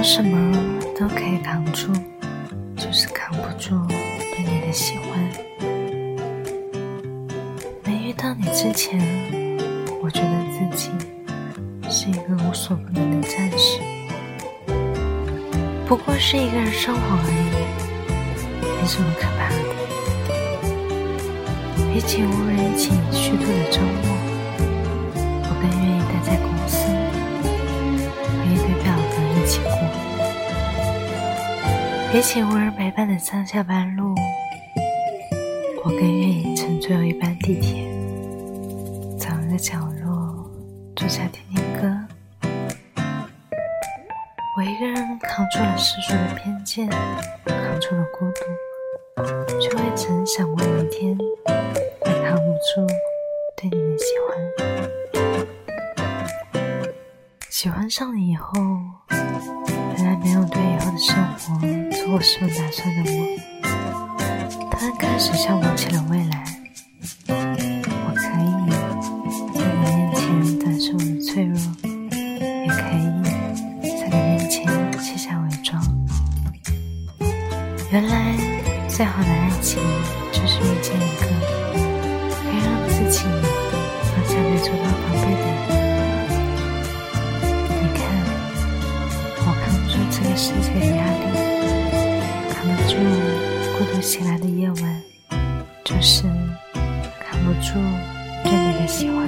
我什么都可以扛住，就是扛不住对你的喜欢。没遇到你之前，我觉得自己是一个无所不能的战士，不过是一个人生活而已，没什么可怕的。比起无人一起虚度的周末，我更愿意比起无人陪伴的上下班路，我更愿意乘最后一班地铁，找一个角落坐下听听歌。我一个人扛住了世俗的偏见，扛住了孤独，却未曾想过有一天会扛不住对你的喜欢。喜欢上你以后，原来没有对以后的生活做过什么打算的我，突然开始向往起了未来。我可以在你面前展示我的脆弱，也可以在你面前卸下伪装。原来最好的爱情就是遇见一个可以让自己放下没做到防备的人。你看，我扛不住这个世界的压力，孤独醒来的夜晚，就是扛不住对你的喜欢。